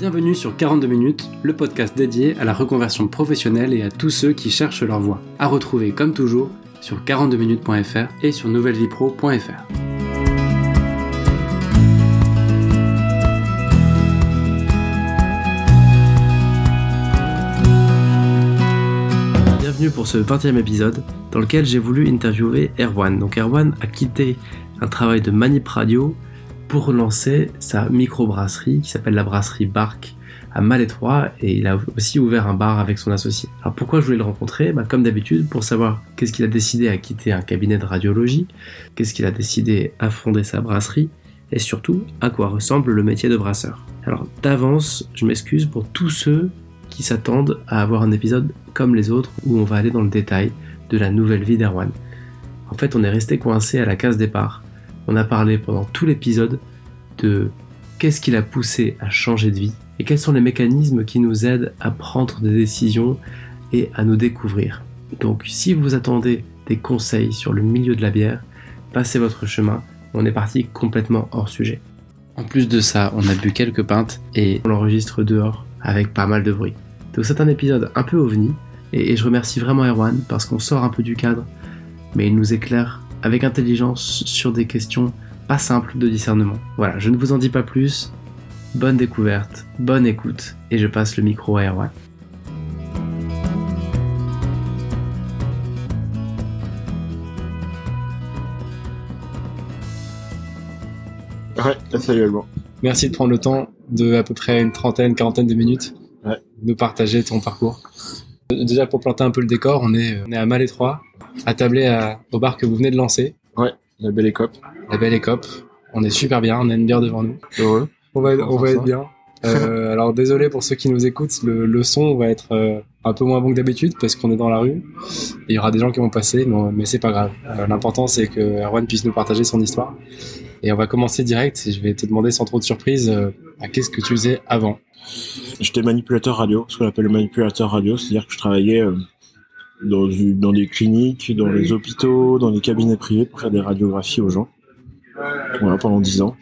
Bienvenue sur 42 minutes, le podcast dédié à la reconversion professionnelle et à tous ceux qui cherchent leur voie. À retrouver comme toujours sur 42minutes.fr et sur nouvellevipro.fr. Bienvenue pour ce 20e épisode dans lequel j'ai voulu interviewer Erwan. Donc Erwan a quitté un travail de manip radio pour lancer sa microbrasserie qui s'appelle la brasserie Bark à Malétroit et il a aussi ouvert un bar avec son associé. Alors pourquoi je voulais le rencontrer? Bah, Comme d'habitude pour savoir qu'est-ce qu'il a décidé à quitter un cabinet de radiologie, qu'est-ce qu'il a décidé à fonder sa brasserie et surtout à quoi ressemble le métier de brasseur. Alors d'avance, je m'excuse pour tous ceux qui s'attendent à avoir un épisode comme les autres où on va aller dans le détail de la nouvelle vie d'Erwan. En fait, on est resté coincé à la case départ on a parlé pendant tout l'épisode de qu'est-ce qui l'a poussé à changer de vie et quels sont les mécanismes qui nous aident à prendre des décisions et à nous découvrir. Donc si vous attendez des conseils sur le milieu de la bière, passez votre chemin, on est parti complètement hors sujet. En plus de ça, on a bu quelques pintes et on l'enregistre dehors avec pas mal de bruit. Donc c'est un épisode un peu ovni et, je remercie vraiment Erwan parce qu'on sort un peu du cadre, mais il nous éclaire avec intelligence sur des questions pas simples de discernement. Voilà, je ne vous en dis pas plus. Bonne découverte, bonne écoute, et je passe le micro à Erwan. Ouais, salut également. Merci de prendre le temps de à peu près une trentaine, quarantaine de minutes ouais. de partager ton parcours. Déjà pour planter un peu le décor, on est, on est à Malétroit, attablé à, au bar que vous venez de lancer. Ouais, la belle écope. La belle écope. On est super bien, on a une bière devant nous. Heureux. On va, on va être bien. Euh, alors désolé pour ceux qui nous écoutent, le, le son va être euh, un peu moins bon que d'habitude parce qu'on est dans la rue. Il y aura des gens qui vont passer, mais, mais c'est pas grave. Euh, L'important c'est que Erwan puisse nous partager son histoire. Et on va commencer direct. Et je vais te demander sans trop de surprise, euh, qu'est-ce que tu faisais avant J'étais manipulateur radio, ce qu'on appelle le manipulateur radio, c'est-à-dire que je travaillais euh, dans, du, dans des cliniques, dans les hôpitaux, dans des cabinets privés pour faire des radiographies aux gens. Voilà, pendant 10 ans.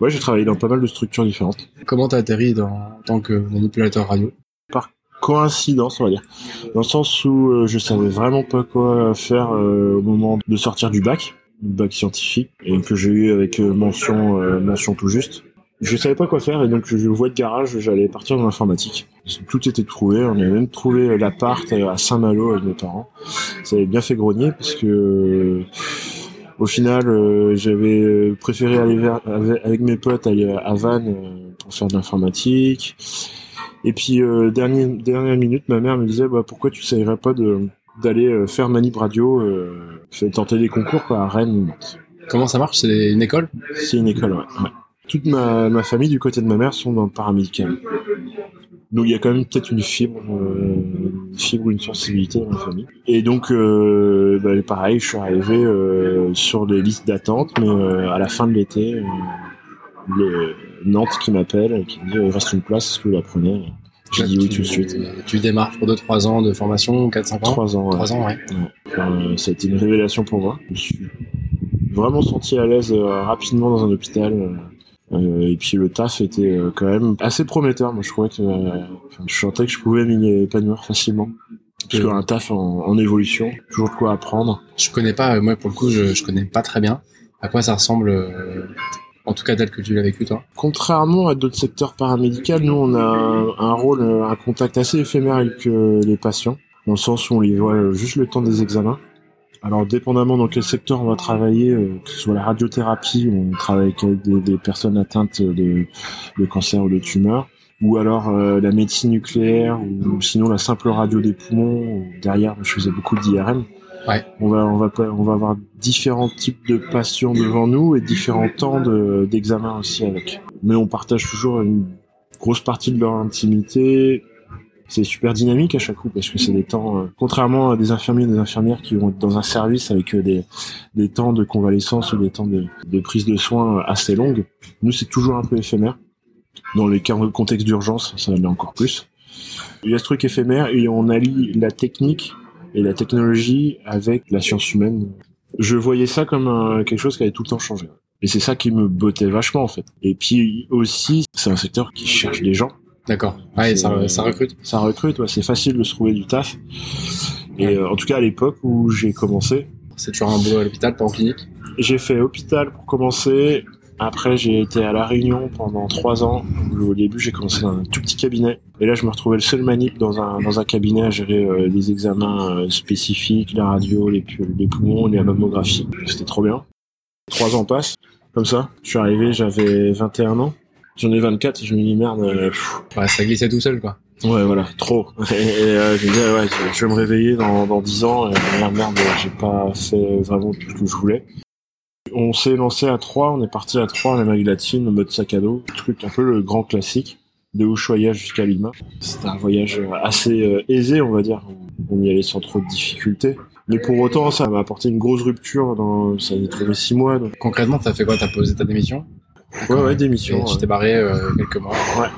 Ouais, j'ai travaillé dans pas mal de structures différentes. Comment t'as atterri dans, en tant que manipulateur radio Par coïncidence, on va dire. Dans le sens où euh, je savais vraiment pas quoi faire euh, au moment de sortir du bac, bac scientifique, et que j'ai eu avec euh, mention, euh, mention tout juste. Je savais pas quoi faire et donc je vois de garage, j'allais partir dans l'informatique. Tout était trouvé, on avait même trouvé l'appart à Saint-Malo avec mes parents. Ça avait bien fait grogner parce que au final, euh, j'avais préféré aller vers, avec mes potes aller à Vannes euh, pour faire de l'informatique. Et puis euh, dernière dernière minute, ma mère me disait bah pourquoi tu s'agirais pas de d'aller faire manip radio, euh, tenter des concours quoi à Rennes ou Nantes. Comment ça marche? C'est une école? C'est une école, ouais. ouais. Toute ma, ma famille du côté de ma mère sont dans le paramédical. Donc il y a quand même peut-être une fibre, euh, une fibre ou une sensibilité dans la famille. Et donc euh, bah, pareil, je suis arrivé euh, sur les listes d'attente, mais euh, à la fin de l'été, euh, le Nantes qui m'appelle, qui me dit il reste une place, est-ce que vous la prenez? J'ai dit oui tout de suite. Tu démarres pour 2-3 ans de formation, 4-5 ans 3 ans. 3 ans, ouais. ouais. Enfin, ça a été une révélation pour moi. Je me suis vraiment senti à l'aise euh, rapidement dans un hôpital. Euh, et puis le taf était euh, quand même assez prometteur. Moi, je trouvais que euh, je sentais que je pouvais m'y épanouir facilement. Parce qu'un taf en, en, évolution, toujours de quoi apprendre. Je connais pas, moi pour le coup, je, je connais pas très bien à quoi ça ressemble, en tout cas tel que tu l'as vécu toi. Contrairement à d'autres secteurs paramédicaux, nous on a un, rôle, un contact assez éphémère avec les patients, dans le sens où on les voit juste le temps des examens. Alors, dépendamment dans quel secteur on va travailler, euh, que ce soit la radiothérapie, on travaille avec des, personnes atteintes de, cancer ou de tumeur, ou alors euh, la médecine nucléaire, ou sinon la simple radio des poumons. Derrière, je faisais beaucoup d'IRM. Ouais. On va, on va, on va avoir différents types de patients devant nous et différents temps d'examen aussi avec. Mais on partage toujours une grosse partie de leur intimité, c'est super dynamique à chaque coup parce que c'est des temps, euh, contrairement à des infirmiers et des infirmières qui vont être dans un service avec euh, des, des temps de convalescence ou des temps de, de prise de soins assez longues, nous c'est toujours un peu éphémère. Dans les contextes d'urgence, ça l'est encore plus. Il y a ce truc éphémère et on allie la technique et la technologie avec la science humaine. Je voyais ça comme un, quelque chose qui avait tout le temps changé. Et c'est ça qui me bottait vachement en fait. Et puis aussi, c'est un secteur qui cherche des gens. D'accord. Ouais, ça, ça recrute. Ça recrute, ouais, c'est facile de se trouver du taf. Et euh, en tout cas à l'époque où j'ai commencé. C'est toujours un boulot à l'hôpital, pas en clinique J'ai fait hôpital pour commencer. Après, j'ai été à La Réunion pendant trois ans. Au début, j'ai commencé dans un tout petit cabinet. Et là, je me retrouvais le seul manip dans un, dans un cabinet à gérer euh, les examens euh, spécifiques, la radio, les, les poumons, les mammographies. C'était trop bien. Trois ans passent, comme ça. Je suis arrivé, j'avais 21 ans. J'en ai 24 et je me dis merde. Euh, ouais, ça glissait tout seul, quoi. Ouais, voilà, trop. Et, je me disais, ouais, je vais me réveiller dans, dans 10 ans et merde, merde, j'ai pas fait vraiment tout ce que je voulais. On s'est lancé à 3, on est parti à 3 en Amérique latine, en mode sac à dos. Truc un peu le grand classique, de Ushuaia jusqu'à Lima. C'était un voyage assez euh, aisé, on va dire. On y allait sans trop de difficultés. Mais pour autant, ça m'a apporté une grosse rupture. Dans... Ça a duré 6 mois. Donc... Concrètement, t'as fait quoi? T'as posé ta démission? Ouais, ouais, démission. tu t'es barré euh, quelques mois. Ouais.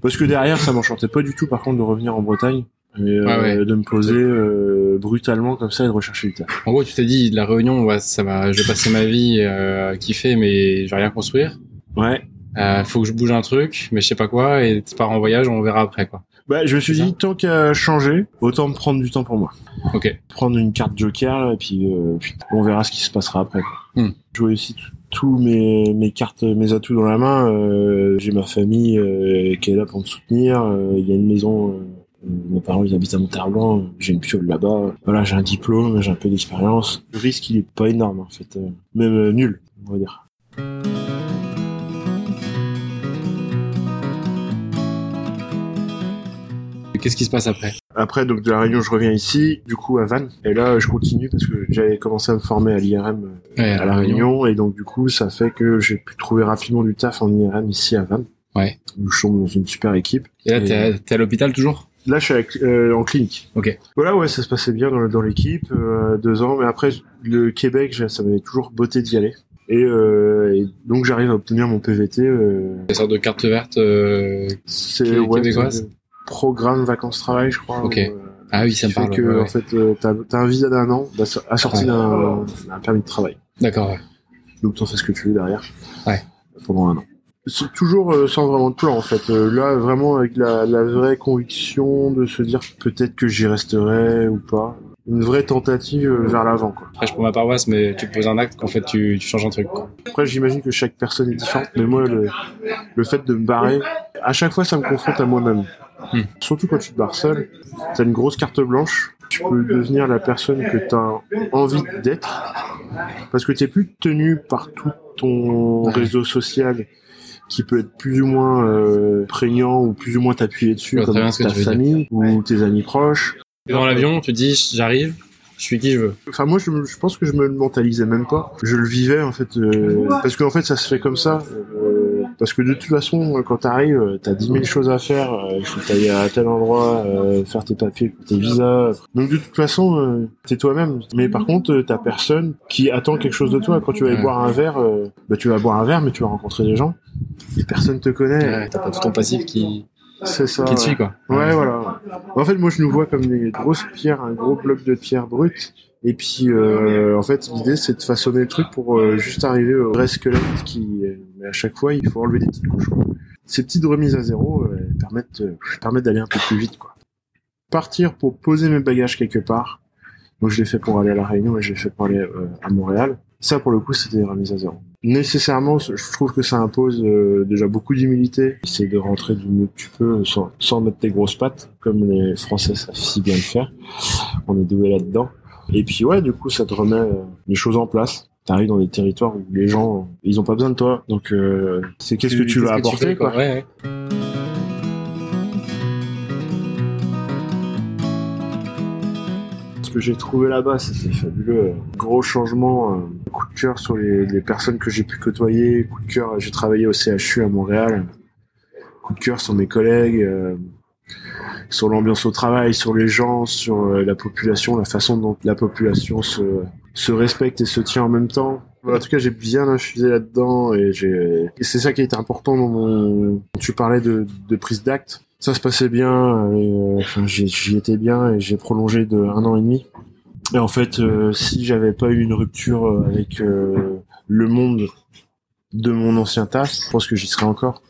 Parce que derrière, ça m'enchantait pas du tout, par contre, de revenir en Bretagne. Et, euh, de me poser euh, brutalement comme ça et de rechercher du taf. En gros, tu t'es dit, la réunion, ouais, ça va, je vais passer ma vie euh, à kiffer, mais je vais rien construire. Ouais. Euh, faut que je bouge un truc, mais je sais pas quoi, et tu pars en voyage, on verra après, quoi. Bah, je me suis dit, tant qu'à changer, autant me prendre du temps pour moi. Ok. Prendre une carte joker, et puis, euh, puis on verra ce qui se passera après, quoi. Hmm. Jouer aussi tous mes, mes cartes, mes atouts dans la main. Euh, j'ai ma famille euh, qui est là pour me soutenir. Il y a une maison mes parents ils habitent à Monterland, j'ai une piole là-bas. Voilà, j'ai un diplôme, j'ai un peu d'expérience. Le risque il est pas énorme en fait, euh, même euh, nul, on va dire. Qu'est-ce qui se passe après? Après, donc de la Réunion, je reviens ici, du coup à Vannes, et là je continue parce que j'avais commencé à me former à l'IRM ouais, à, la Réunion, et donc du coup ça fait que j'ai pu trouver rapidement du taf en IRM ici à Vannes. Ouais. Je tombe dans une super équipe. Et là, t'es à, à l'hôpital toujours? Là, je suis euh, en clinique. Ok. Voilà, ouais, ça se passait bien dans, dans l'équipe, euh, deux ans. Mais après, le Québec, ça m'avait toujours botté d'y aller. Et, euh, et, donc, j'arrive à obtenir mon PVT. Euh... Une sorte de carte verte c'est ouais, québécoise. Programme vacances-travail, je crois. Ok. ah oui, ça me parle. que, ouais. en fait, t'as as un visa d'un an assorti d'un permis de travail. D'accord, ouais. Donc, t'en fais ce que tu veux derrière. Ouais. Pendant un an toujours euh, sans vraiment de plan en fait. Euh, là, vraiment avec la, la, vraie conviction de se dire peut-être que j'y resterai ou pas. Une vraie tentative euh, vers l'avant. Quoi. Après, je prends ma paroisse, mais tu poses un acte qu'en fait tu, tu changes un truc. Quoi. Après, j'imagine que chaque personne est différente, mais moi, le, le fait de me barrer, à chaque fois, ça me confronte à moi-même. Hmm. Surtout quand tu te barres seul, t'as une grosse carte blanche. Tu peux devenir la personne que t'as envie d'être, parce que t'es plus tenu par tout ton réseau social qui peut être plus ou moins euh, prégnant ou plus ou moins t'appuyer dessus, vois comme ta famille ou tes amis proches. Dans l'avion, tu dis j'arrive, je suis qui je veux. Enfin moi je, je pense que je me le mentalisais même pas. Je le vivais en fait euh, parce qu'en fait ça se fait comme ça. euh, parce que de toute façon euh, quand t'arrives, euh, t'as 10 000 choses à faire. Il faut t'aller à tel endroit, euh, faire tes papiers, tes visas. Donc de toute façon euh, t'es toi-même. Mais par contre t'as personne qui attend quelque chose de toi. Quand tu vas aller Ouais. boire un verre, euh, bah, tu vas boire un verre mais tu vas rencontrer des gens. Et personne te connaît. Ouais, T'as pas tout ton passif qui, ça. qui te suit quoi. Ouais, voilà. En fait, moi, je nous vois comme des grosses pierres, un gros bloc de pierre brute. Et puis, euh, en fait, l'idée, c'est de façonner le truc pour euh, juste arriver au vrai squelette qui, euh, mais à chaque fois, il faut enlever des petites couches. quoi. Ces petites remises à zéro euh, permettent, euh, permettent d'aller un peu plus vite, quoi. Partir pour poser mes bagages quelque part. Donc, je l'ai fait pour aller à La Réunion et je l'ai fait pour aller euh, à Montréal. Ça, pour le coup, c'était des remises à zéro. Nécessairement, je trouve que ça impose euh, déjà beaucoup d'humilité. C'est de rentrer du mieux que tu peux sans, sans mettre tes grosses pattes, comme les Français savent si bien le faire. On est doué là-dedans. Et puis ouais, du coup, ça te remet euh, les choses en place. T'arrives dans des territoires où les gens, ils ont pas besoin de toi. Donc, euh, c'est qu'est-ce que tu vas apporter, fais, quoi. Ouais, ouais. Que j'ai trouvé là-bas, c'était fabuleux. Gros changement, euh, coup de cœur sur les, personnes que j'ai pu côtoyer, coup de cœur, j'ai travaillé au CHU à Montréal, coup de cœur sur mes collègues, euh, sur l'ambiance au travail, sur les gens, sur euh, la population, la façon dont la population se, se respecte et se tient en même temps. En tout cas, j'ai bien infusé là-dedans et et c'est ça qui a été important dans mon, tu parlais de prise d'acte. Ça se passait bien, et, euh, enfin, j'y étais bien et j'ai prolongé de un an et demi. Et en fait, euh, si j'avais pas eu une rupture euh, avec le monde de mon ancien taf, je pense que j'y serai encore.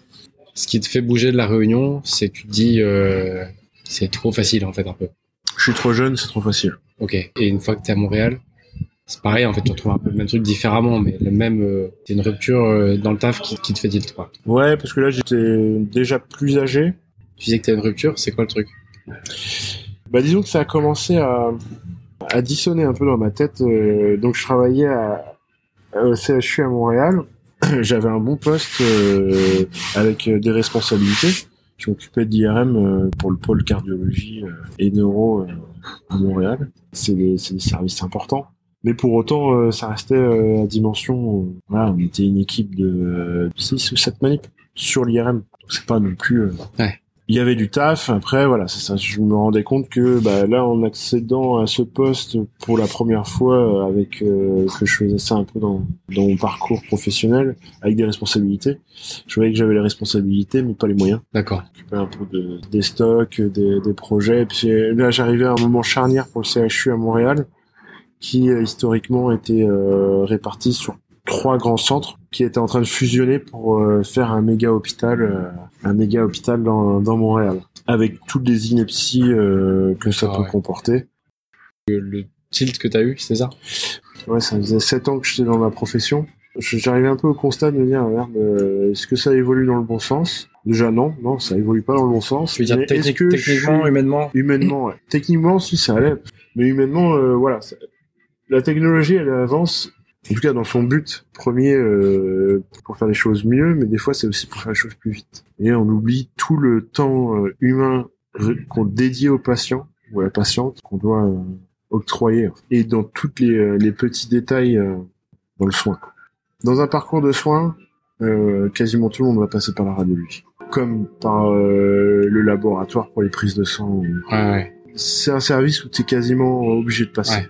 Ce qui te fait bouger de la Réunion, c'est que tu te dis euh, c'est trop facile en fait un peu. Je suis trop jeune, c'est trop facile. Ok. Et une fois que t'es à Montréal, c'est pareil en fait, tu retrouves un peu le même truc différemment, mais le même, euh, c'est une rupture euh, dans le taf qui, qui te fait tilt quoi. Ouais, parce que là j'étais déjà plus âgé. Tu disais que t'as une rupture, c'est quoi le truc? Bah disons que ça a commencé à, à dissonner un peu dans ma tête. euh, donc je travaillais à, au CHU à Montréal. J'avais un bon poste euh, avec euh, des responsabilités. Je m'occupais d'IRM euh, pour le pôle cardiologie et neuro à Montréal. C'est des, services importants. Mais pour autant, euh, ça restait euh, à dimension. euh, voilà, on était une équipe de 6 ou 7 manips sur l'IRM. Donc c'est pas non plus. Ouais. Il y avait du taf. Après, voilà, c'est ça. Je me rendais compte que bah, là, en accédant à ce poste pour la première fois, euh, avec euh, que je faisais ça un peu dans, dans mon parcours professionnel, avec des responsabilités. Je voyais que j'avais les responsabilités, mais pas les moyens D'accord. un peu de, des stocks, des, des projets. Et puis là, j'arrivais à un moment charnière pour le CHU à Montréal, qui euh, historiquement était euh, réparti sur trois grands centres qui étaient en train de fusionner pour euh, faire un méga hôpital, euh, un méga hôpital dans, dans Montréal, avec toutes les inepties euh, que ça Ah peut ouais. comporter. Le tilt que t'as eu, c'est ça? Ouais, ça faisait sept ans que j'étais dans ma profession. Je- J'arrivais un peu au constat de me dire, merde, est-ce que ça évolue dans le bon sens? Déjà non, non, ça évolue pas dans le bon sens. Tu veux dire Mais est-ce technique- que je techniquement, humainement? Humainement, ouais. Techniquement, si, ça allait. Mais humainement, euh, voilà. ça- La technologie, elle avance, en tout cas dans son but premier, euh, pour faire les choses mieux, mais des fois, c'est aussi pour faire les choses plus vite. Et on oublie tout le temps euh, humain qu'on dédie au patient, ou à la patiente, qu'on doit euh, octroyer. Et dans tous les, euh, les petits détails euh, dans le soin. quoi. Dans un parcours de soins, euh, quasiment tout le monde va passer par la radiologie. Comme par euh, le laboratoire pour les prises de sang ou Ouais, ouais. c'est un service où tu es quasiment obligé de passer. Ouais.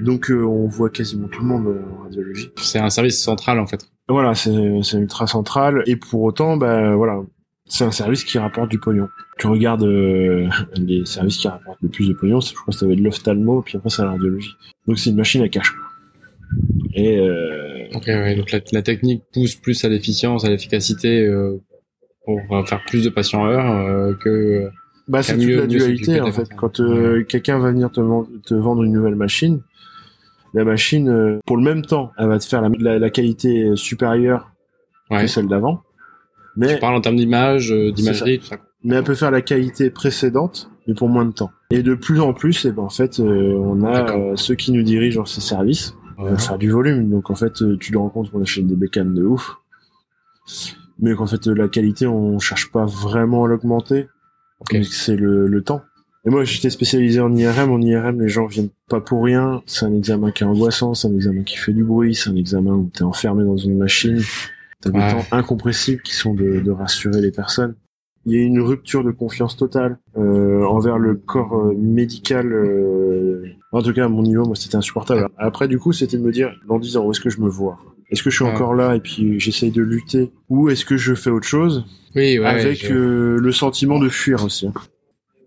Donc euh, on voit quasiment tout le monde en radiologie. C'est un service central en fait. Voilà, c'est ultra central et pour autant, bah voilà, c'est un service qui rapporte du pognon. Tu regardes euh, les services qui rapportent le plus de pognon, je crois que ça va être l'ophtalmo, puis après c'est la radiologie. Donc c'est une machine à cash. Et euh, Ok, ouais. Donc la, la technique pousse plus à l'efficience, à l'efficacité euh, pour euh, faire plus de patients à l'heure euh, que. Bah, c'est toute la dualité en fait. Quand euh, quelqu'un va venir te, te vendre une nouvelle machine, la machine, euh, pour le même temps, elle va te faire la, la- la qualité supérieure Ouais. que celle d'avant. Mais, Tu parles en termes d'image, euh, d'imagerie, tout ça. mais elle peut faire la qualité précédente, mais pour moins de temps. Et de plus en plus, eh ben, en fait, euh, on a euh, ceux qui nous dirigent dans ces services, euh, faire du volume. Donc en fait, euh, tu te rends compte qu'on achète des bécanes de ouf. Mais qu'en fait, euh, la qualité, on cherche pas vraiment à l'augmenter. C'est le, le temps. Et moi, j'étais spécialisé en IRM. En IRM, les gens viennent pas pour rien. C'est un examen qui est angoissant, c'est un examen qui fait du bruit, c'est un examen où t'es enfermé dans une machine. T'as des Ouais. temps incompressibles qui sont de, de rassurer les personnes. Il y a une rupture de confiance totale euh, envers le corps euh, médical. euh, En tout cas, à mon niveau, moi, c'était insupportable. Après, du coup, c'était de me dire, dans 10 ans, où est-ce que je me vois? Est-ce que je suis encore là et puis j'essaye de lutter? Ou est-ce que je fais autre chose? Oui, ouais. avec je- euh, le sentiment de fuir aussi.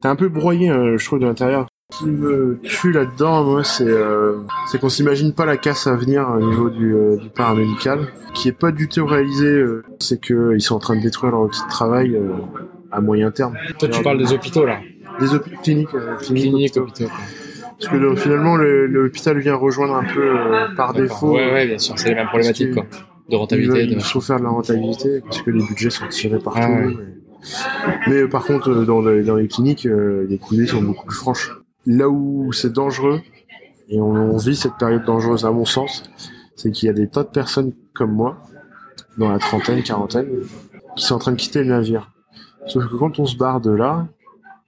T'es un peu broyé, euh, je trouve, de l'intérieur. Ce qui me tue là-dedans, moi, c'est euh, c'est qu'on s'imagine pas la casse à venir au niveau du, euh, du paramédical, qui est pas du tout réalisé. euh, c'est que ils sont en train de détruire leur outil de travail euh, à moyen terme. Toi, tu parles des hôpitaux là. Des hôpitaux cliniques, euh, cliniques, Cliniques, hôpitaux. Parce que euh, finalement, le- l'hôpital vient rejoindre un peu euh, par défaut. Ouais, ouais, bien sûr, c'est les mêmes problématiques quoi. De rentabilité. Il De... faut faire de la rentabilité parce que les budgets sont tirés partout. Ah ouais. et- Mais par contre, euh, dans, les- dans les cliniques, euh, les coudées sont beaucoup plus franches. Là où c'est dangereux, et on, on vit cette période dangereuse à mon sens, c'est qu'il y a des tas de personnes comme moi, dans la trentaine, quarantaine, qui sont en train de quitter le navire. Sauf que quand on se barre de là,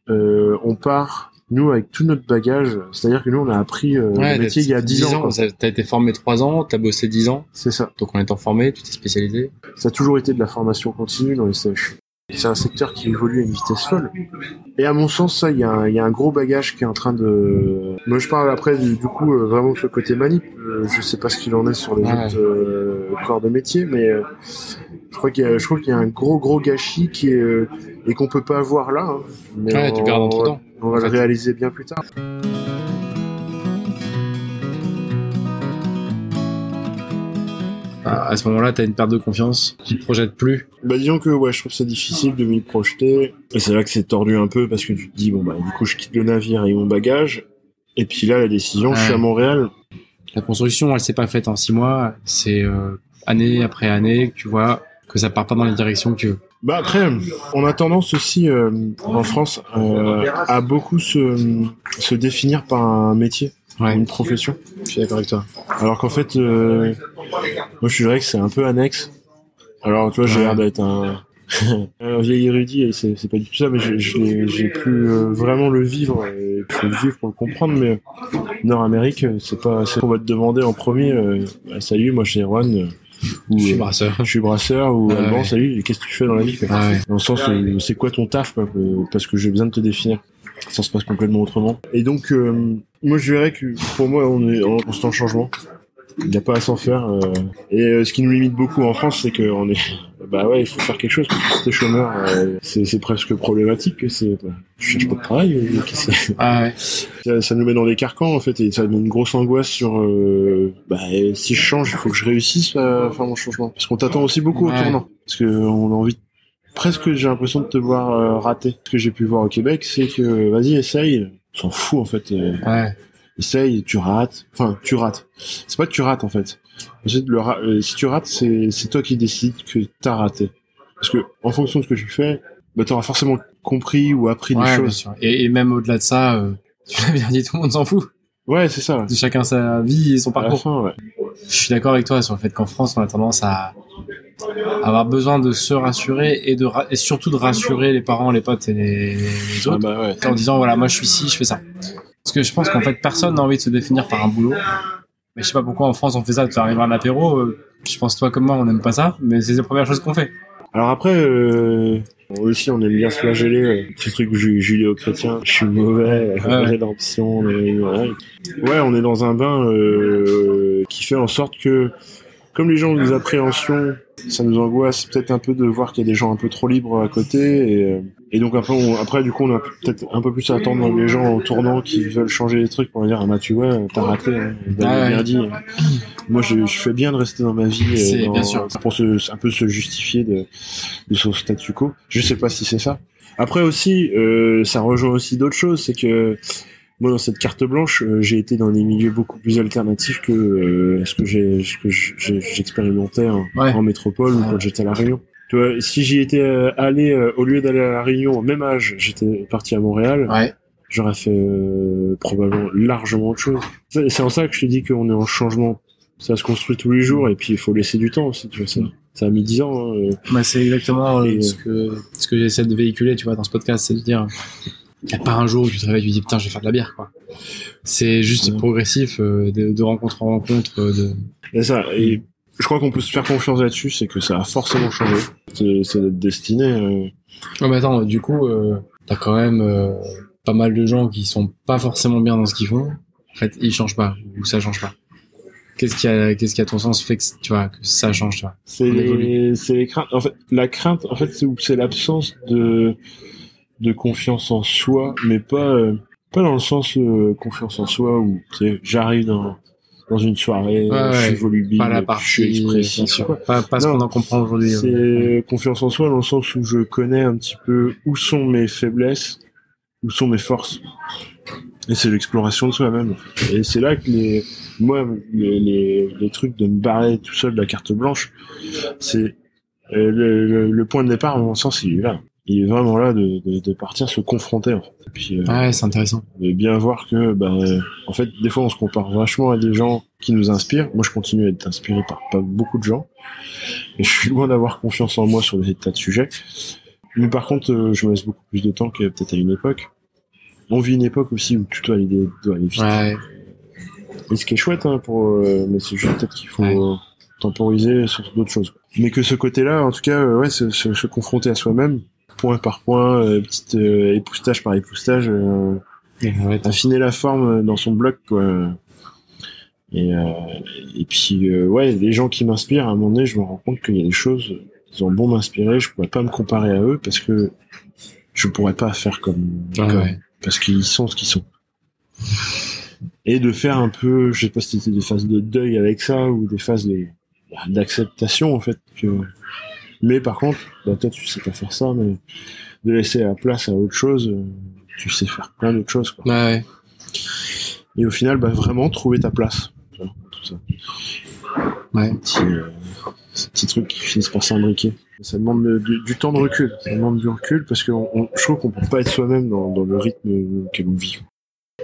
euh, on part, nous, avec tout notre bagage, c'est-à-dire que nous, on a appris euh, Ouais, le métier il y a 10 ans. quoi. ça- T'as été formé 3 ans, t'as bossé 10 ans. C'est ça. Donc en étant formé, tu t'es spécialisé. Ça a toujours été de la formation continue dans les CHU. C'est un secteur qui évolue à une vitesse folle. Et à mon sens, ça, il y, a un- il y a un gros bagage qui est en train de... Moi, je parle après, du, du coup, euh, vraiment sur le côté manip. Euh, je sais pas ce qu'il en est sur les autres euh, corps de métier, mais euh, je crois qu'il y a, je trouve qu'il y a un gros, gros gâchis qui est... et qu'on peut pas voir là. hein. mais Ouais, tu on- gardes entre temps. On va en le réaliser bien plus tard. À, ce moment-là, t'as une perte de confiance, tu te projettes plus. Bah disons que ouais, je trouve ça difficile de m'y projeter. Et c'est là que c'est tordu un peu parce que tu te dis bon bah du coup je quitte le navire et mon bagage. Et puis là la décision, je suis à Montréal. La construction, elle s'est pas faite en six mois, c'est euh, année après année tu vois que ça part pas dans les directions que tu veux. Bah après, on a tendance aussi euh, en France euh, à beaucoup se, se définir par un métier, Ouais, une profession. je suis d'accord avec toi. Alors qu'en fait, euh, moi je dirais que c'est un peu annexe. Alors tu vois, j'ai Ouais. l'air d'être un, un vieil érudit et c'est c'est pas du tout ça, mais j'ai pu euh, vraiment le vivre et puis le vivre pour le comprendre. Mais Nord-Amérique, euh, c'est pas c'est qu'on va te demander en premier. euh, bah, salut, moi je suis Erwan. euh, ou, Je suis euh, brasseur. je suis brasseur ou ouais. salut, qu'est-ce que tu fais dans la vie quoi Ah. Dans le sens, où c'est quoi ton taf quoi, euh, Parce que j'ai besoin de te définir. Ça se passe complètement autrement. Et donc, euh, moi je verrais que pour moi on est en constant changement. Il n'y a pas à s'en faire. euh. Et euh, ce qui nous limite beaucoup en France, c'est qu'on est... Bah ouais, il faut faire quelque chose. Parce que si t'es chômeur, euh, c'est presque problématique. que C'est... bah, tu cherches pas de travail. Ah ouais. ça, ça nous met dans des carcans en fait et ça met une grosse angoisse sur euh, bah, si je change il faut que je réussisse à faire mon changement parce qu'on t'attend aussi beaucoup Ouais. au tournant parce que on a envie presque j'ai l'impression de te voir euh, rater ce que j'ai pu voir au Québec c'est que vas-y essaye on s'en fout en fait euh, Ouais. essaye tu rates enfin tu rates c'est pas que tu rates en fait Ensuite, le ra- euh, si tu rates c'est toi qui décides que t'as raté parce que en fonction de ce que tu fais bah t'auras forcément compris ou appris Ouais, des bien choses sûr. Et, et même au-delà de ça, tu l'as bien dit, tout le monde s'en fout. ouais c'est ça Chacun sa vie et son parcours. fin ouais Je suis d'accord avec toi sur le fait qu'en France, on a tendance à avoir besoin de se rassurer et de et surtout de rassurer les parents, les potes et les, les Ah autres bah ouais en disant voilà moi je suis ici, je fais ça. Parce que je pense qu'en fait personne n'a envie de se définir par un boulot. Mais je sais pas pourquoi en France on fait ça, de faire arriver un apéro. euh, Je pense toi comme moi on n'aime pas ça, mais c'est les premières choses qu'on fait. Alors après, euh, aussi, on aime bien se flageller. euh, Ce truc ju- judéo-chrétien, je suis mauvais, euh, Ouais. rédemption. Ouais, on est dans un bain euh, qui fait en sorte que, comme les gens ont des appréhensions, ça nous angoisse peut-être un peu de voir qu'il y a des gens un peu trop libres à côté. Et, euh, et donc après, on, après, du coup, on a peut-être un peu plus à attendre les gens au tournant qui veulent changer les trucs pour dire, ah bah tu vois, t'as raté, hein, Ben, Ah bien dit. Moi, je, je fais bien de rester dans ma vie euh, C'est dans- bien sûr. pour se, un peu se justifier de, de son statu quo. Je sais pas si c'est ça. Après aussi, euh, ça rejoint aussi d'autres choses, c'est que moi dans cette carte blanche, euh, j'ai été dans des milieux beaucoup plus alternatifs que euh, ce que j'ai ce que j'ai- j'expérimentais en, Ouais. en métropole ou quand j'étais à la Réunion. Tu vois, si j'y étais euh, allé au lieu d'aller à la Réunion au même âge, j'étais parti à Montréal, Ouais. j'aurais fait euh, probablement largement autre chose. C'est en ça que je te dis qu'on est en changement. Ça se construit tous les jours et puis il faut laisser du temps aussi. Tu vois, ça, ça a mis 10 ans. hein. Bah, c'est exactement Et, ce que ce que j'essaie de véhiculer, tu vois, dans ce podcast, c'est de dire, y a pas un jour où tu te réveilles, tu te dis putain, je vais faire de la bière, quoi. C'est juste Ouais. progressif, euh, de, de rencontre en rencontre, euh, de. Et ça, et je crois qu'on peut se faire confiance là-dessus, c'est que ça a forcément changé. C'est notre destinée. euh. Ouais, mais attends, du coup, euh, t'as quand même euh, pas mal de gens qui sont pas forcément bien dans ce qu'ils font. En fait, ils changent pas ou ça change pas. Qu'est-ce qui a, qu'est-ce qui à ton sens fait que tu vois que ça change, tu vois C'est les, craintes. En fait, la crainte, en fait, c'est l'absence de de confiance en soi, mais pas euh, pas dans le sens euh, confiance en soi où tu sais, j'arrive dans dans une soirée, Ouais, je suis volubile, Pas la je partie, suis bien expressif. sûr. quoi. Pas, pas ce Non, qu'on en comprend aujourd'hui. C'est confiance en soi dans le sens où je connais un petit peu où sont mes faiblesses, où sont mes forces. Et c'est l'exploration de soi-même. Et c'est là que les, moi, les, les, les trucs de me barrer tout seul de la carte blanche, c'est euh, le, le, le point de départ, à mon sens, il est là. Il est vraiment là de, de, de partir se confronter. En fait. Et puis, euh, Ouais, c'est intéressant. et bien voir que, ben, euh, en fait, des fois, on se compare vachement à des gens qui nous inspirent. Moi, je continue à être inspiré par pas beaucoup de gens. Et je suis loin d'avoir confiance en moi sur des tas de sujets. Mais par contre, euh, je me laisse beaucoup plus de temps que peut-être à une époque. On vit une époque aussi où tout doit aller, doit aller vite. Ouais. Et ce qui est chouette, hein, pour, euh, mais c'est juste peut-être qu'il faut Ouais. temporiser sur d'autres choses. Mais que ce côté-là, en tout cas, ouais, se, se, se confronter à soi-même, point par point, euh, petite euh, époustage par époustage, euh, Ouais, affiner la forme dans son bloc quoi. Et euh, et puis euh, ouais les gens qui m'inspirent à un moment donné je me rends compte qu'il y a des choses ils ont bon m'inspirer je pourrais pas me comparer à eux parce que je pourrais pas faire comme, ouais. parce qu'ils sont ce qu'ils sont. Et de faire un peu je sais pas si c'était des phases de deuil avec ça ou des phases de d'acceptation en fait que mais par contre bah toi tu sais pas faire ça mais de laisser la place à autre chose euh, tu sais faire plein d'autres choses quoi. Ouais. et au final bah vraiment trouver ta place tout ça Ouais. petits, euh, ces petits trucs qui finissent par s'imbriquer ça demande de- du, du temps de recul ça demande du recul parce que on- on- je trouve qu'on peut pas être soi-même dans, dans le rythme que l'on vit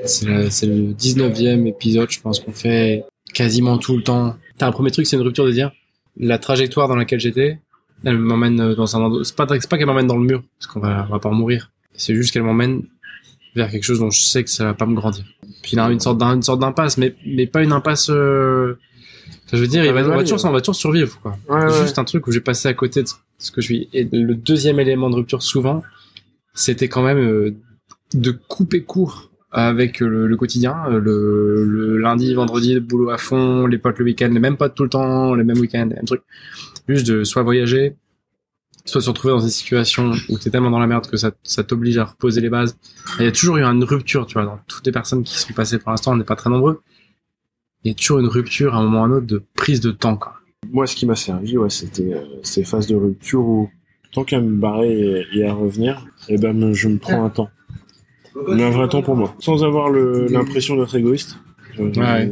c'est le 19e épisode, je pense qu'on fait quasiment tout le temps. T'as un premier truc, c'est une rupture de dire la trajectoire dans laquelle j'étais, elle m'emmène dans un endroit. C'est pas, pas qu'elle m'emmène dans le mur, parce qu'on va, on va pas en mourir. C'est juste qu'elle m'emmène vers quelque chose dont je sais que ça va pas me grandir. Puis il y a une sorte une sorte d'impasse, mais, mais pas une impasse. euh, Enfin, je veux dire, il va, on, va toujours, on va toujours survivre, quoi. ouais, C'est juste un truc où j'ai passé à côté de ce que je suis. Et le deuxième élément de rupture, souvent, c'était quand même euh, de couper court avec le, le quotidien, euh, le, le lundi, vendredi, le boulot à fond, les potes le week-end, les mêmes potes tout le temps, les mêmes week-ends, les mêmes trucs. Juste de soit voyager, soit se retrouver dans une situation où t'es tellement dans la merde que ça, ça t'oblige à reposer les bases. Il y a toujours eu une rupture, tu vois, dans toutes les personnes qui sont passées pour l'instant, on n'est pas très nombreux. Il y a toujours une rupture à un moment ou à un autre de prise de temps, quoi. moi, ce qui m'a servi, ouais, c'était euh, ces phases de rupture où, tant qu'à me barrer et, et à revenir, eh ben, me- je me prends un temps. Mais un vrai temps pour moi. Sans avoir l'impression d'être égoïste. Euh, Ouais.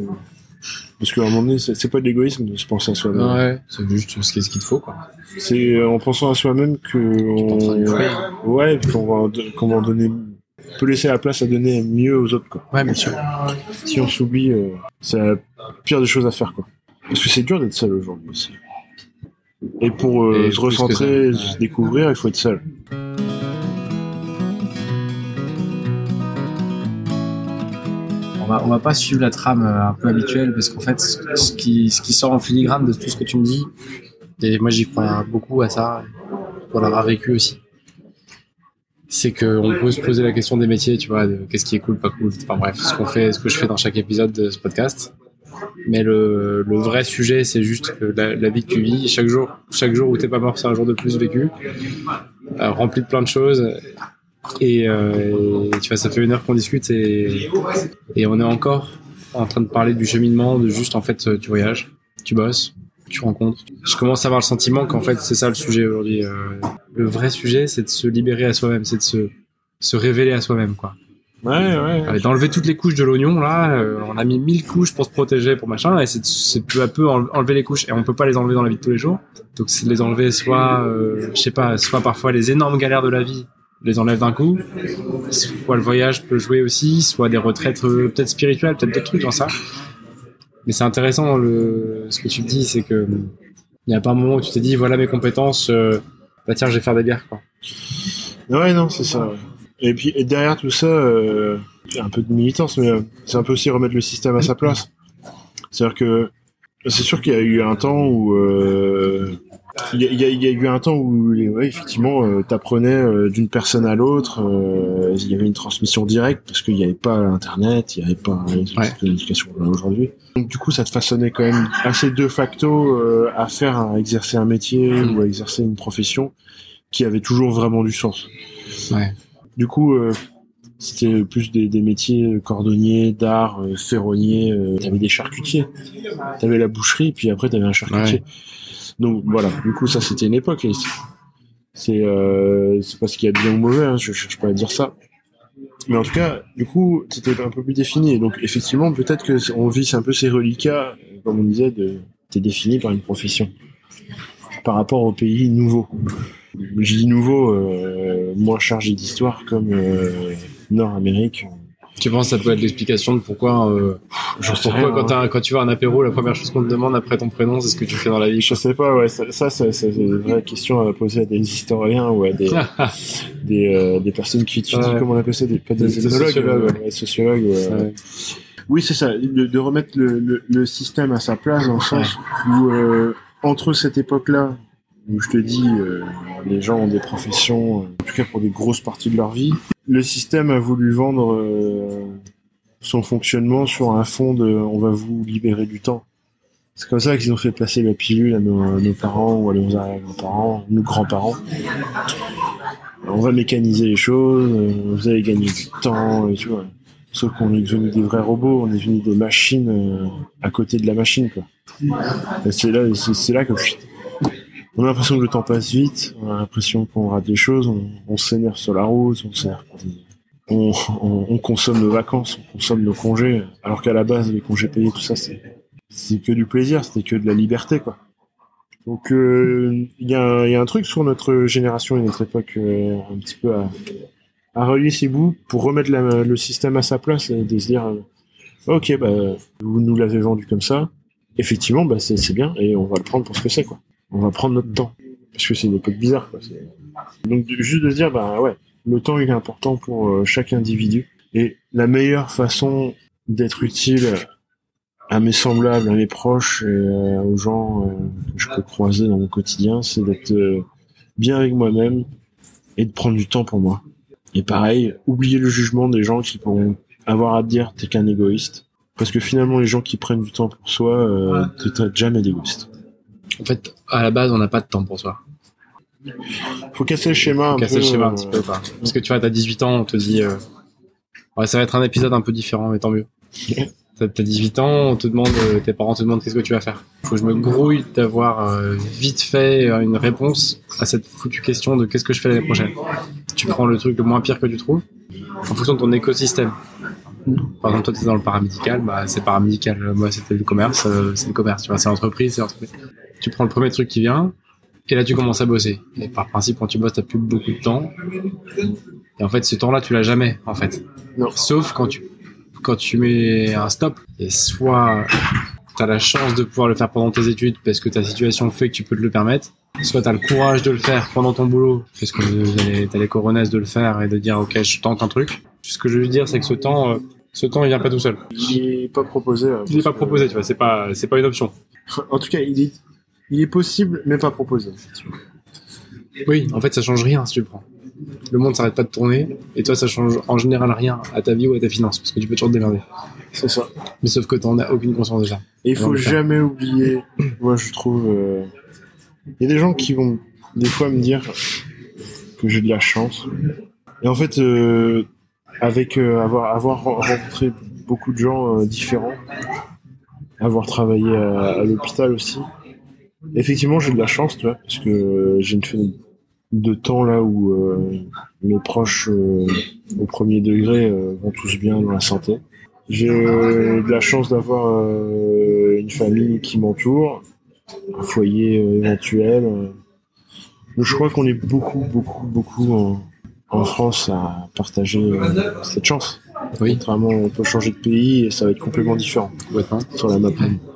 Parce qu'à un moment donné, c'est pas de l'égoïsme de se penser à soi-même. Ouais, c'est juste ce qu'il ce qu'il te faut, quoi. C'est euh, en pensant à soi-même que on... ouais, qu'on va, qu'on va en donner, on peut laisser la place à donner mieux aux autres, quoi. Ouais, bien sûr. Si on s'oublie, euh, c'est la pire des choses à faire, quoi. Parce que c'est dur d'être seul aujourd'hui aussi. Et pour euh, Et se recentrer, ça, se ouais. découvrir, il faut être seul. On va, va pas suivre la trame euh, un peu habituelle parce qu'en fait, ce qui, sort en filigrane de tout ce que tu me dis, et moi j'y crois beaucoup à ça, pour l'avoir vécu aussi, c'est qu'on peut se poser la question des métiers, tu vois, de qu'est-ce qui est cool, pas cool, enfin bref, ce qu'on fait, ce que je fais dans chaque épisode de ce podcast. Mais le, vrai sujet, c'est juste que la, la vie que tu vis, chaque jour, chaque jour où t'es pas mort, c'est un jour de plus vécu, euh, rempli de plein de choses. Et, euh, et tu vois, ça fait une heure qu'on discute et, et on est encore en train de parler du cheminement, de juste en fait, euh, tu voyages, tu bosses, tu rencontres. Je commence à avoir le sentiment qu'en fait, c'est ça le sujet aujourd'hui. Euh, le vrai sujet, c'est de se libérer à soi-même, c'est de se, se révéler à soi-même, quoi. Ouais, ouais. D'enlever toutes les couches de l'oignon, là, euh, on a mis 1000 couches pour se protéger, pour machin, et c'est peu à peu en- enlever les couches, et on peut pas les enlever dans la vie de tous les jours. Donc c'est de les enlever soit, euh, je sais pas, soit parfois les énormes galères de la vie, les enlève d'un coup, soit le voyage peut jouer aussi, soit des retraites euh, peut-être spirituelles, peut-être d'autres trucs, sais rien. Mais c'est intéressant, ce que tu dis, c'est que il n'y a pas un moment où tu t'es dit, voilà mes compétences, euh, bah tiens, je vais faire des bières, quoi. Ouais, non, c'est ça. Et puis derrière tout ça, euh, un peu de militance, mais euh, c'est un peu aussi remettre le système à sa place. C'est-à-dire que c'est sûr qu'il y a eu un temps où il y, a, il y a- il y a eu un temps où ouais, effectivement euh, t'apprenais euh, d'une personne à l'autre, euh, il y avait une transmission directe parce qu'il n'y avait pas internet, il n'y avait pas Ouais. communication aujourd'hui. Donc du coup ça te façonnait quand même assez de facto euh, à faire, à exercer un métier Mm. ou à exercer une profession qui avait toujours vraiment du sens. Ouais. Du coup, euh, c'était plus des, des métiers cordonniers, d'art, ferronniers. Euh, t'avais des charcutiers. T'avais la boucherie, puis après t'avais un charcutier. Donc voilà. Du coup, ça c'était une époque. c'est- euh, pas ce qu'il y a de bien ou mauvais. Hein, je cherche pas à dire ça. Mais en tout cas, du coup, c'était un peu plus défini. Donc effectivement, peut-être que on vit un peu ces reliquats, comme on disait, de t'es défini par une profession par rapport aux pays nouveaux. Je dis nouveau, euh, moins chargé d'histoire comme euh, Nord-Amérique. Tu penses que ça peut être l'explication de pourquoi, euh, J'en sais pourquoi rien, quand, hein. quand tu vas à un apéro, la première chose qu'on te demande après ton prénom, c'est ce que tu fais dans la vie. Je sais pas, ouais, ça, ça, ça, c'est une vraie question à poser à des historiens ou à des, des, euh, des personnes qui étudient, Ouais. comment on appelle ça, des, pas des, Des ethnologues, sociologues, ouais. ouais, sociologues. ouais. Ouais. Oui, c'est ça, de, de remettre le, le, le système à sa place dans le sens où euh, entre cette époque-là, où je te dis, euh, les gens ont des professions, en tout cas pour des grosses parties de leur vie, le système a voulu vendre euh, son fonctionnement sur un fond de on va vous libérer du temps. C'est comme ça qu'ils ont fait passer la pilule à nos, parents ou à nos arrière-grands-parents, nos grands-parents. On va mécaniser les choses, euh, vous allez gagner du temps, et tu. Sauf qu'on est devenu des vrais robots, on est devenu des machines euh, à côté de la machine, quoi. C'est là, là que on a l'impression que le temps passe vite, on a l'impression qu'on rate des choses, on, s'énerve sur la route, on consomme nos vacances, on consomme nos congés, alors qu'à la base, les congés payés, tout ça, c'est, que du plaisir, c'était que de la liberté, quoi. Donc, euh, il y, a un- truc sur notre génération et notre époque, euh, un petit peu à, à relier bouts pour remettre le système à sa place et de se dire, euh, ok, bah, vous nous l'avez vendu comme ça, effectivement, bah, c'est, c'est bien et on va le prendre pour ce que c'est, quoi. On va prendre notre temps. Parce que c'est une époque bizarre, quoi. Donc, juste de se dire, bah, ouais, le temps il est important pour euh, chaque individu et la meilleure façon d'être utile à mes semblables, à mes proches et euh, aux gens euh, que je peux croiser dans mon quotidien, c'est d'être euh, bien avec moi-même et de prendre du temps pour moi. Et pareil, oublier le jugement des gens qui pourront avoir à te dire t'es qu'un égoïste. Parce que finalement, les gens qui prennent du temps pour soi te traitent jamais d'égoïste. En fait, à la base, on n'a pas de temps pour soi. Faut casser le schéma un Casser peu. le schéma un euh, petit peu. Parce que tu vois, t'as 18 ans, on te dit, euh, ouais, ça va être un épisode un peu différent, mais tant mieux. T'as t'as 18 ans, on te demande, euh, tes parents te demandent qu'est-ce que tu vas faire? Faut que je me grouille d'avoir euh, vite fait une réponse à cette foutue question de qu'est-ce que je fais l'année prochaine. Tu prends le truc le moins pire que tu trouves, en fonction de ton écosystème. Par exemple, toi, t'es dans le paramédical, bah, c'est paramédical. Moi, c'était le commerce, euh, c'est le commerce, tu vois, c'est l'entreprise, c'est l'entreprise. Tu prends le premier truc qui vient, et là, tu commences à bosser. Et par principe, quand tu bosses, t'as plus beaucoup de temps. Et en fait, ce temps-là, tu l'as jamais, en fait. Non. Sauf quand tu, quand tu mets un stop. Et soit t'as la chance de pouvoir le faire pendant tes études parce que ta situation fait que tu peux te le permettre. Soit t'as le courage de le faire pendant ton boulot parce que t'as les coronesses de le faire et de dire, ok, je tente un truc. Ce que je veux dire, c'est que ce temps, euh, ce temps, il vient pas tout seul. Il est pas proposé. euh, Il est pas proposé, tu vois, c'est pas, c'est pas une option. En tout cas, il est, il est possible, mais pas proposé. Oui, en fait, ça change rien si tu le prends. Le monde s'arrête pas de tourner, et toi, ça change en général rien à ta vie ou à ta finance, parce que tu peux toujours te démerder. C'est ça. Mais sauf que t'en as aucune conscience déjà. Et il faut jamais oublier, moi je trouve, euh, il y a des gens qui vont des fois me dire que j'ai de la chance. Et en fait, euh, avec euh, avoir, avoir rencontré beaucoup de gens différents, avoir travaillé à, à l'hôpital aussi, effectivement j'ai de la chance, tu vois, parce que j'ai une fenêtre de temps là où euh, mes proches euh, au premier degré euh, vont tous bien dans la santé. J'ai de la chance d'avoir euh, une famille qui m'entoure, un foyer euh, éventuel. euh. Je crois qu'on est beaucoup, beaucoup, beaucoup en, France à partager cette chance. Oui. Contrairement, on peut changer de pays et ça va être complètement différent sur la map.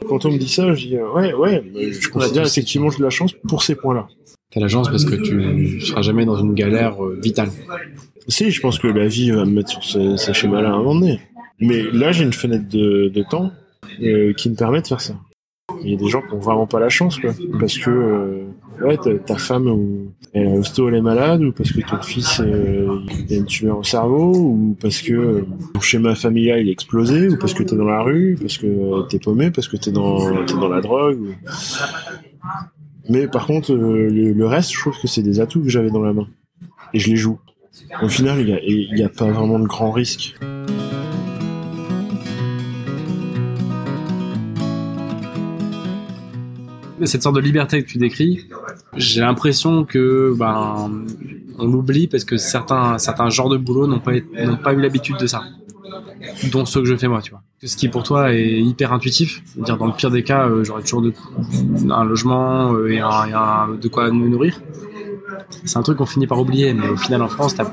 Quand on me dit ça, je dis euh, ouais, ouais, je considère effectivement que j'ai de la chance pour ces points-là. T'as la chance parce que tu seras jamais dans une galère euh, vitale. Si, je pense que la vie va me mettre sur ce- ces schémas-là à un moment donné. Mais là, j'ai une fenêtre de, de temps euh, qui me permet de faire ça. Il y a des gens qui ont vraiment pas la chance, quoi. Parce que, euh, ouais, ta, femme, ou, elle est hosto, elle est malade, ou parce que ton fils, euh, a une tumeur au cerveau, ou parce que euh, ton schéma familial, il est explosé, ou parce que t'es dans la rue, parce que euh, t'es paumé, parce que t'es dans, t'es dans la drogue. Mais par contre, euh, le, reste, je trouve que c'est des atouts que j'avais dans la main. Et je les joue. Au final, il n'y a, a pas vraiment de grand risque. Cette sorte de liberté que tu décris, j'ai l'impression que ben on l'oublie parce que certains certains genres de boulot n'ont pas n'ont pas eu l'habitude de ça, dont ceux que je fais moi, tu vois. Ce qui pour toi est hyper intuitif, dire dans le pire des cas, euh, j'aurais toujours de, un logement euh, et, un, et un- de quoi me nourrir. C'est un truc qu'on finit par oublier, mais au final en France, t'as-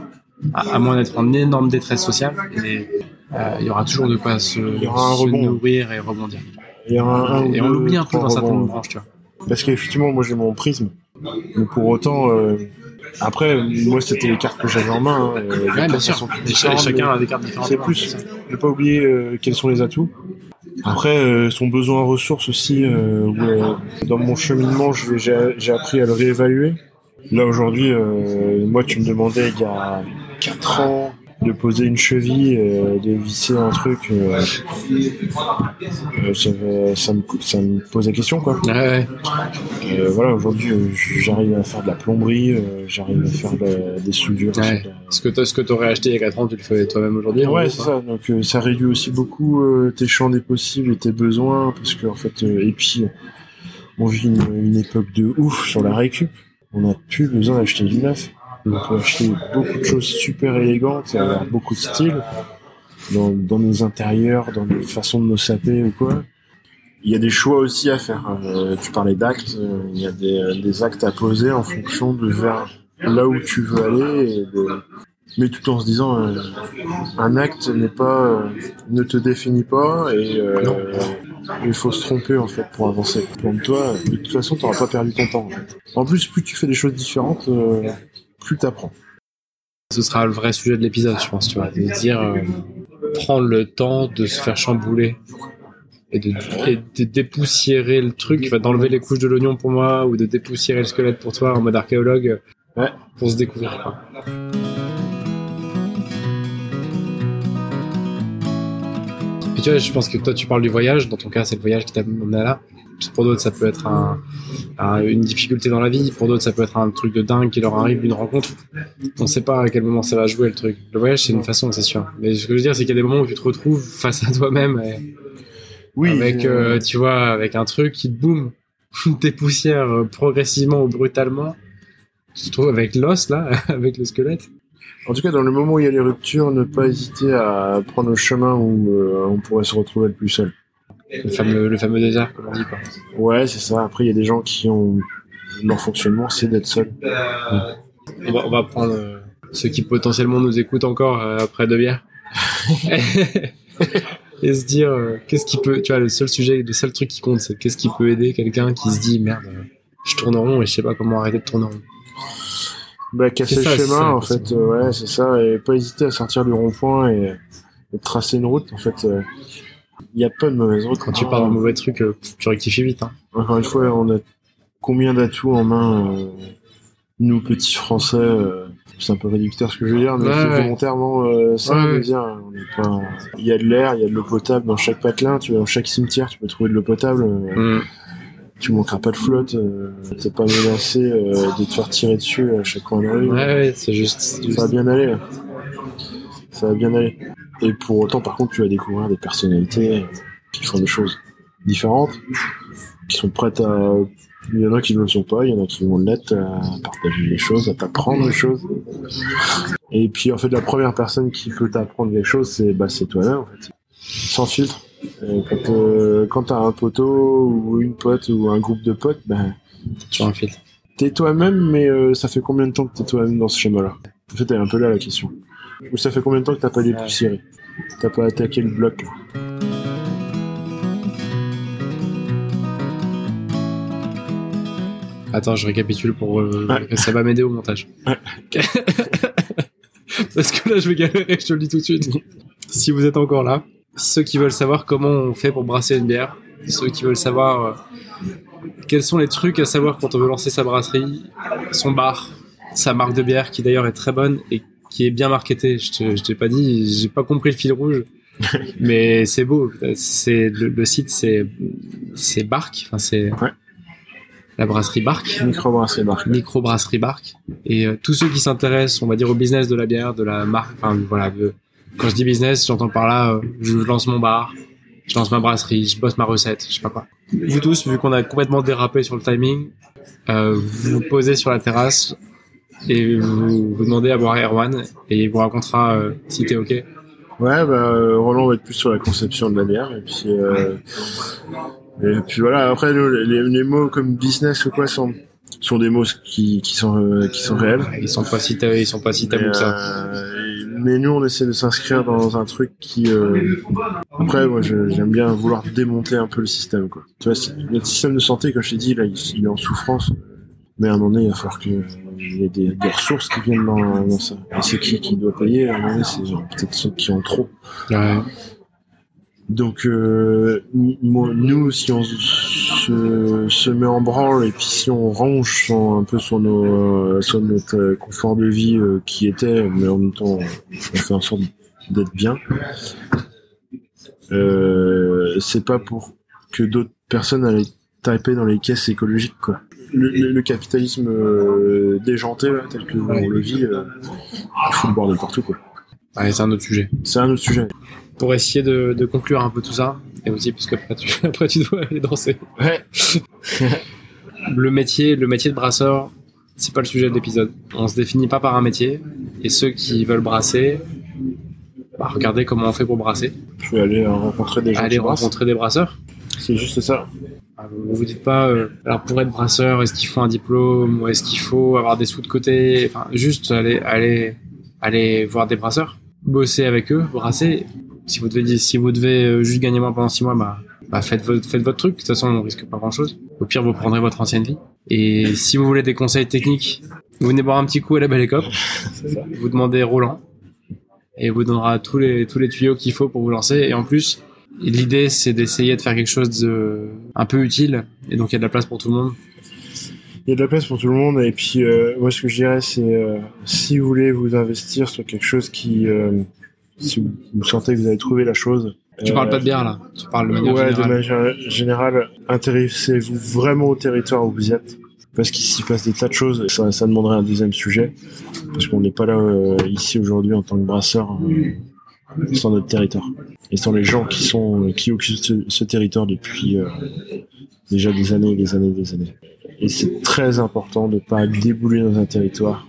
à, moins d'être en énorme détresse sociale, euh, il y aura toujours de quoi se, y aura un se rebond. nourrir et rebondir. Il y a un, un ou Et on l'oublie un peu dans certaines branches, tu vois. Parce qu'effectivement, moi j'ai mon prisme. Mais pour autant, euh, après, moi c'était les cartes que j'avais en main. hein, les Ouais, bien sûr. sont chacun a des cartes différentes. C'est plus. Vais pas oublier euh, quels sont les atouts. Après, euh, son besoin en ressources aussi, euh, où, euh, dans mon cheminement, j'ai j'ai appris à le réévaluer. Là aujourd'hui, euh, moi tu me demandais il y a 4 ans, de poser une cheville, euh, de visser un truc, euh, euh, ça, me, ça me posait question quoi. Ouais, ouais. Euh, voilà, aujourd'hui j'arrive à faire de la plomberie, j'arrive à faire de- des soudures. Ouais. Ce que ce que t'aurais acheté il y a 4 ans, tu le fais toi-même aujourd'hui. en Ouais, c'est ça. Donc ça réduit aussi beaucoup tes champs des possibles et tes besoins, parce que en fait, et puis on vit une, une époque de ouf sur la récup. On n'a plus besoin d'acheter du neuf. On peut acheter beaucoup de choses super élégantes et avoir beaucoup de style dans, dans nos intérieurs, dans nos façons de nos saper ou quoi. Il y a des choix aussi à faire. Euh, tu parlais d'actes, euh, il y a des, des actes à poser en fonction de vers là où tu veux aller, mais tout en se disant euh, un acte n'est pas euh, ne te définit pas et euh, il faut se tromper en fait pour avancer. Plante-toi, de toute façon t'auras pas perdu ton temps en fait. En plus plus tu fais des choses différentes, euh, plus t'apprends. Ce sera le vrai sujet de l'épisode, je pense, tu vois. De dire, euh, prendre le temps de se faire chambouler. Et de, et de dépoussiérer le truc, enfin, d'enlever les couches de l'oignon pour moi, ou de dépoussiérer le squelette pour toi en mode archéologue, Ouais. pour se découvrir. Quoi. Tu vois, je pense que toi, tu parles du voyage. Dans ton cas, c'est le voyage qui t'a mené là. Pour d'autres, ça peut être un- un- une difficulté dans la vie. Pour d'autres, ça peut être un truc de dingue qui leur arrive, une rencontre. On sait pas à quel moment ça va jouer le truc. Le voyage, c'est une façon, c'est sûr. Mais ce que je veux dire, c'est qu'il y a des moments où tu te retrouves face à toi-même et Oui, avec, euh, euh, tu vois, avec un truc qui, boum, dépoussière euh, progressivement ou brutalement. Tu te trouves avec l'os, là, avec le squelette. En tout cas dans le moment où il y a les ruptures, ne pas hésiter à prendre le chemin où euh, on pourrait se retrouver le plus seul. Le fameux, le fameux désert, comme on dit, quoi. Ouais, c'est ça. Après il y a des gens qui ont leur fonctionnement, c'est d'être seul. On va, on va prendre euh, ceux qui potentiellement nous écoutent encore euh, après deux bières. et se dire, euh, qu'est-ce qui peut, tu vois, le seul sujet, le seul truc qui compte, c'est qu'est-ce qui peut aider quelqu'un qui se dit, merde, euh, je tourne en rond et je sais pas comment arrêter de tourner en rond. Bah, casser ça, le chemin, ça, en fait, euh, ouais, c'est ça, et pas hésiter à sortir du rond-point et, et tracer une route, en fait. euh, Il n'y a pas de mauvaise route. Quand tu pars dans le mauvais truc, euh, tu rectifies vite. Hein. Encore une fois, on a combien d'atouts en main, euh, nous, petits Français, euh, c'est un peu réducteur ce que je veux dire, mais Ouais, c'est ouais. volontairement euh, ça, Ouais, dire, on est pas... Il y a de l'air, il y a de l'eau potable dans chaque patelin, tu vois, dans chaque cimetière, tu peux trouver de l'eau potable, euh, Mm. Tu manqueras pas de flotte, euh, t'es pas menacé euh, de te faire tirer dessus à chaque coin de rue. Ouais, ouais, c'est juste. Ça va bien aller. là. Ça va bien aller. Et pour autant, par contre, tu vas découvrir des personnalités qui font des choses différentes, qui sont prêtes à. Il y en a qui ne le sont pas, il y en a qui vont l'être, à partager les choses, à t'apprendre des choses. Et puis, en fait, la première personne qui peut t'apprendre des choses, c'est bah, c'est toi-même, en fait. Sans filtre. Et quand euh, quand t'as un poteau ou une pote ou un groupe de potes, ben un fil. T'es toi-même, mais euh, ça fait combien de temps que t'es toi-même dans ce schéma-là? En fait, elle est un peu là la question. Ou ça fait combien de temps que t'as pas dépoussiéré? T'as pas attaqué le bloc? Attends, je récapitule pour euh, Ouais. ça va m'aider au montage. Parce que là, je vais galérer, je te le dis tout de suite. si vous êtes encore là, ceux qui veulent savoir comment on fait pour brasser une bière, ceux qui veulent savoir euh, quels sont les trucs à savoir quand on veut lancer sa brasserie, son bar, sa marque de bière qui d'ailleurs est très bonne et qui est bien marketée. Je te, je t'ai pas dit, j'ai pas compris le fil rouge. Mais c'est beau. C'est le, le site, c'est c'est Bark. Enfin, c'est Ouais. la brasserie Bark Microbrasserie marque. microbrasserie Bark. Et euh, tous ceux qui s'intéressent, on va dire, au business de la bière, de la marque, enfin voilà, de- quand je dis business, j'entends par là, euh, je lance mon bar, je lance ma brasserie, je bosse ma recette, je sais pas quoi. Vous tous, vu qu'on a complètement dérapé sur le timing, euh, vous vous posez sur la terrasse et vous vous demandez à boire Erwan et il vous racontera euh, si t'es ok. Ouais, bah, Roland va être plus sur la conception de la bière. Et puis, euh, et puis voilà, après, nous, les, les mots comme business ou quoi sont, sont des mots qui, qui, sont, qui sont réels. Ils sont pas si tabous, ils sont pas si tabous que ça. Mais nous, on essaie de s'inscrire dans un truc qui. euh, Après, moi, j'aime bien vouloir démonter un peu le système, quoi. Tu vois, notre système de santé, comme je t'ai dit, là, il, il est en souffrance. Mais à un moment donné, il va falloir qu'il y ait des, ressources qui viennent dans, ça. Et c'est qui qui doit payer À un moment donné, c'est peut-être ceux qui ont trop. Donc, euh, nous, si on, se, se met en branle et puis si on range son, un peu sur, nos, euh, sur notre euh, confort de vie euh, qui était, mais en même temps, on fait en sorte d'être bien, euh, c'est pas pour que d'autres personnes aillent taper dans les caisses écologiques, quoi. Le, le- le capitalisme déjanté, là, tel que on le vit, il fout le bordel partout, quoi. Ouais, c'est un autre sujet. C'est un autre sujet. Pour essayer de, de conclure un peu tout ça, et aussi parce que après tu, après tu dois aller danser. Ouais. Le métier, le métier de brasseur, c'est pas le sujet de l'épisode. On se définit pas par un métier, et ceux qui veulent brasser, bah, regardez comment on fait pour brasser. Je vais aller euh, rencontrer des gens brassent. rencontrer des brasseurs. C'est juste ça. Ah, Vous vous dites pas, euh, alors pour être brasseur, est-ce qu'il faut un diplôme ou est-ce qu'il faut avoir des sous de côté? Enfin, juste aller, aller, aller voir des brasseurs, bosser avec eux, brasser. Si vous devez, si vous devez euh, juste gagner moins pendant six mois, bah, bah faites votre, faites votre truc. De toute façon, on risque pas grand-chose. Au pire, vous prendrez votre ancienne vie. Et si vous voulez des conseils techniques, vous venez boire un petit coup à la Belle Écope. Vous demandez Roland et il vous donnera tous les tous les tuyaux qu'il faut pour vous lancer. Et en plus, L'idée, c'est d'essayer de faire quelque chose de un peu utile, et donc il y a de la place pour tout le monde. Il y a de la place pour tout le monde et puis euh, moi ce que je dirais c'est euh, si vous voulez vous investir sur quelque chose qui euh, si vous, vous sentez que vous avez trouvé la chose Tu euh, parles pas de bière là, tu parles de manière ouais générale. de manière générale intéressez-vous vraiment au territoire où vous êtes parce qu'il s'y passe des tas de choses ça, ça demanderait un deuxième sujet parce qu'on n'est pas là euh, ici aujourd'hui en tant que brasseur euh, sans notre territoire et sans les gens qui sont qui occupent ce, ce territoire depuis euh, déjà des années et des années et des années et c'est très important de pas débouler dans un territoire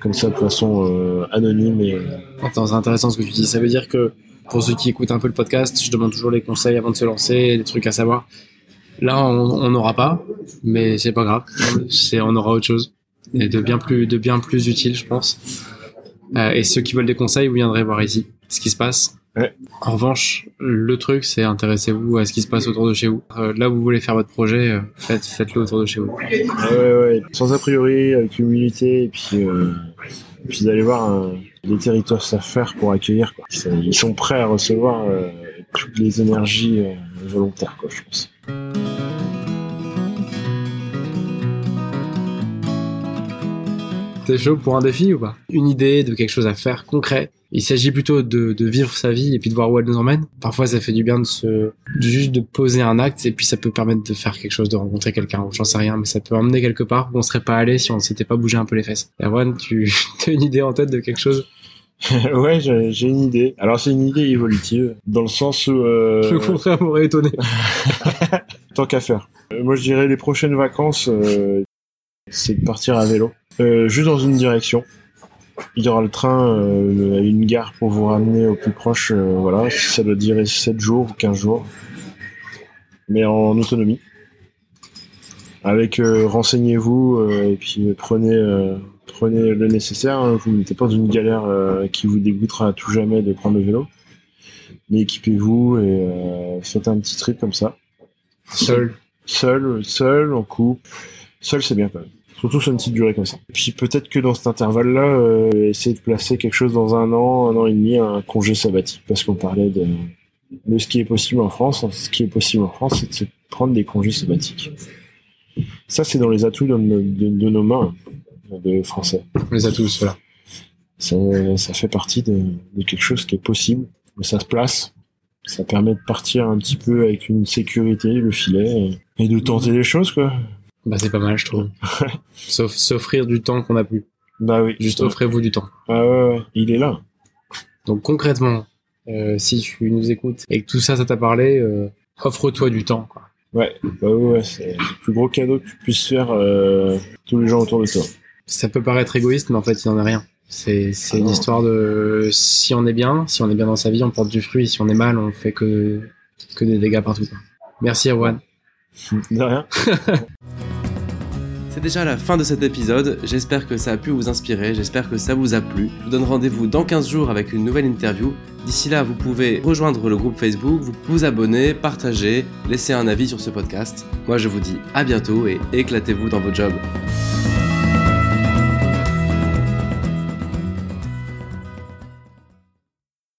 comme ça de façon euh, anonyme et Attends, c'est intéressant ce que tu dis. Ça veut dire que pour ceux qui écoutent un peu le podcast, je demande toujours les conseils avant de se lancer, des trucs à savoir. Là, on on n'aura pas, mais c'est pas grave. C'est, on aura autre chose et de bien plus, de bien plus utile, je pense. Euh, et ceux qui veulent des conseils, vous viendrez voir ici ce qui se passe. Ouais. En revanche, le truc, c'est intéressez-vous à ce qui se passe autour de chez vous. Euh, là où vous voulez faire votre projet, euh, faites, faites-le autour de chez vous. Ouais, ouais, ouais. Sans a priori, avec humilité, et puis, euh, et puis d'aller voir les territoires savent faire pour accueillir. Quoi. Ils, sont, prêts à recevoir euh, toutes les énergies euh, volontaires, quoi, je pense. T'es chaud pour un défi ou pas? Une idée de quelque chose à faire concret. Il s'agit plutôt de, de vivre sa vie et puis de voir où elle nous emmène. Parfois, ça fait du bien de se, de juste de poser un acte et puis ça peut permettre de faire quelque chose, de rencontrer quelqu'un j'en sais rien, mais ça peut emmener quelque part où on serait pas allé si on ne s'était pas bougé un peu les fesses. Erwan, tu as une idée en tête de quelque chose? Ouais, j'ai j'ai une idée. Alors c'est une idée évolutive, dans le sens où... Euh, Le contraire m'aurait étonné. tant qu'à faire. Euh, moi, je dirais les prochaines vacances, euh, c'est de partir à vélo. Euh, juste dans une direction. Il y aura le train euh, à une gare pour vous ramener au plus proche. euh, voilà, ça doit durer 7 jours ou 15 jours. Mais en autonomie. Avec euh, renseignez-vous euh, et puis prenez euh, prenez le nécessaire. hein. Vous mettez pas dans une galère euh, qui vous dégoûtera à tout jamais de prendre le vélo. Mais équipez-vous et euh, faites un petit trip comme ça. Seul. Seul, seul, en couple. Seul, c'est bien quand même. Surtout sur une petite durée comme ça. Et puis peut-être que dans cet intervalle-là, euh, essayer de placer quelque chose dans un an, un an et demi, un congé sabbatique. Parce qu'on parlait de, de ce qui est possible en France. Ce qui est possible en France, c'est de se prendre des congés sabbatiques. Ça, c'est dans les atouts de, nos- de- de nos mains, de français. Les a tous, voilà. Ça, ça fait partie de, quelque chose qui est possible. Mais ça se place. Ça permet de partir un petit peu avec une sécurité, le filet, et, et de tenter les choses, quoi. Bah, c'est pas mal, je trouve. Sauf s'offrir du temps qu'on n'a plus. Bah oui. Juste offrez-vous du temps. Ah ouais, ouais, il est là. Donc concrètement, euh, si tu nous écoutes et que tout ça, ça t'a parlé, euh, offre-toi du temps. Quoi. Ouais, bah ouais, c'est le plus gros cadeau que tu puisses faire euh, tous les gens autour de toi. Ça peut paraître égoïste, mais en fait, il n'en est rien. C'est c'est une non. histoire de si on est bien, si on est bien dans sa vie, on porte du fruit. Si on est mal, on fait que que des dégâts partout. quoi. Merci Erwan. C'est déjà la fin de cet épisode, j'espère que ça a pu vous inspirer, j'espère que ça vous a plu. Je vous donne rendez-vous dans 15 jours avec une nouvelle interview. D'ici là, vous pouvez rejoindre le groupe Facebook, vous vous abonner, partager, laisser un avis sur ce podcast. Moi je vous dis à bientôt et éclatez-vous dans vos jobs.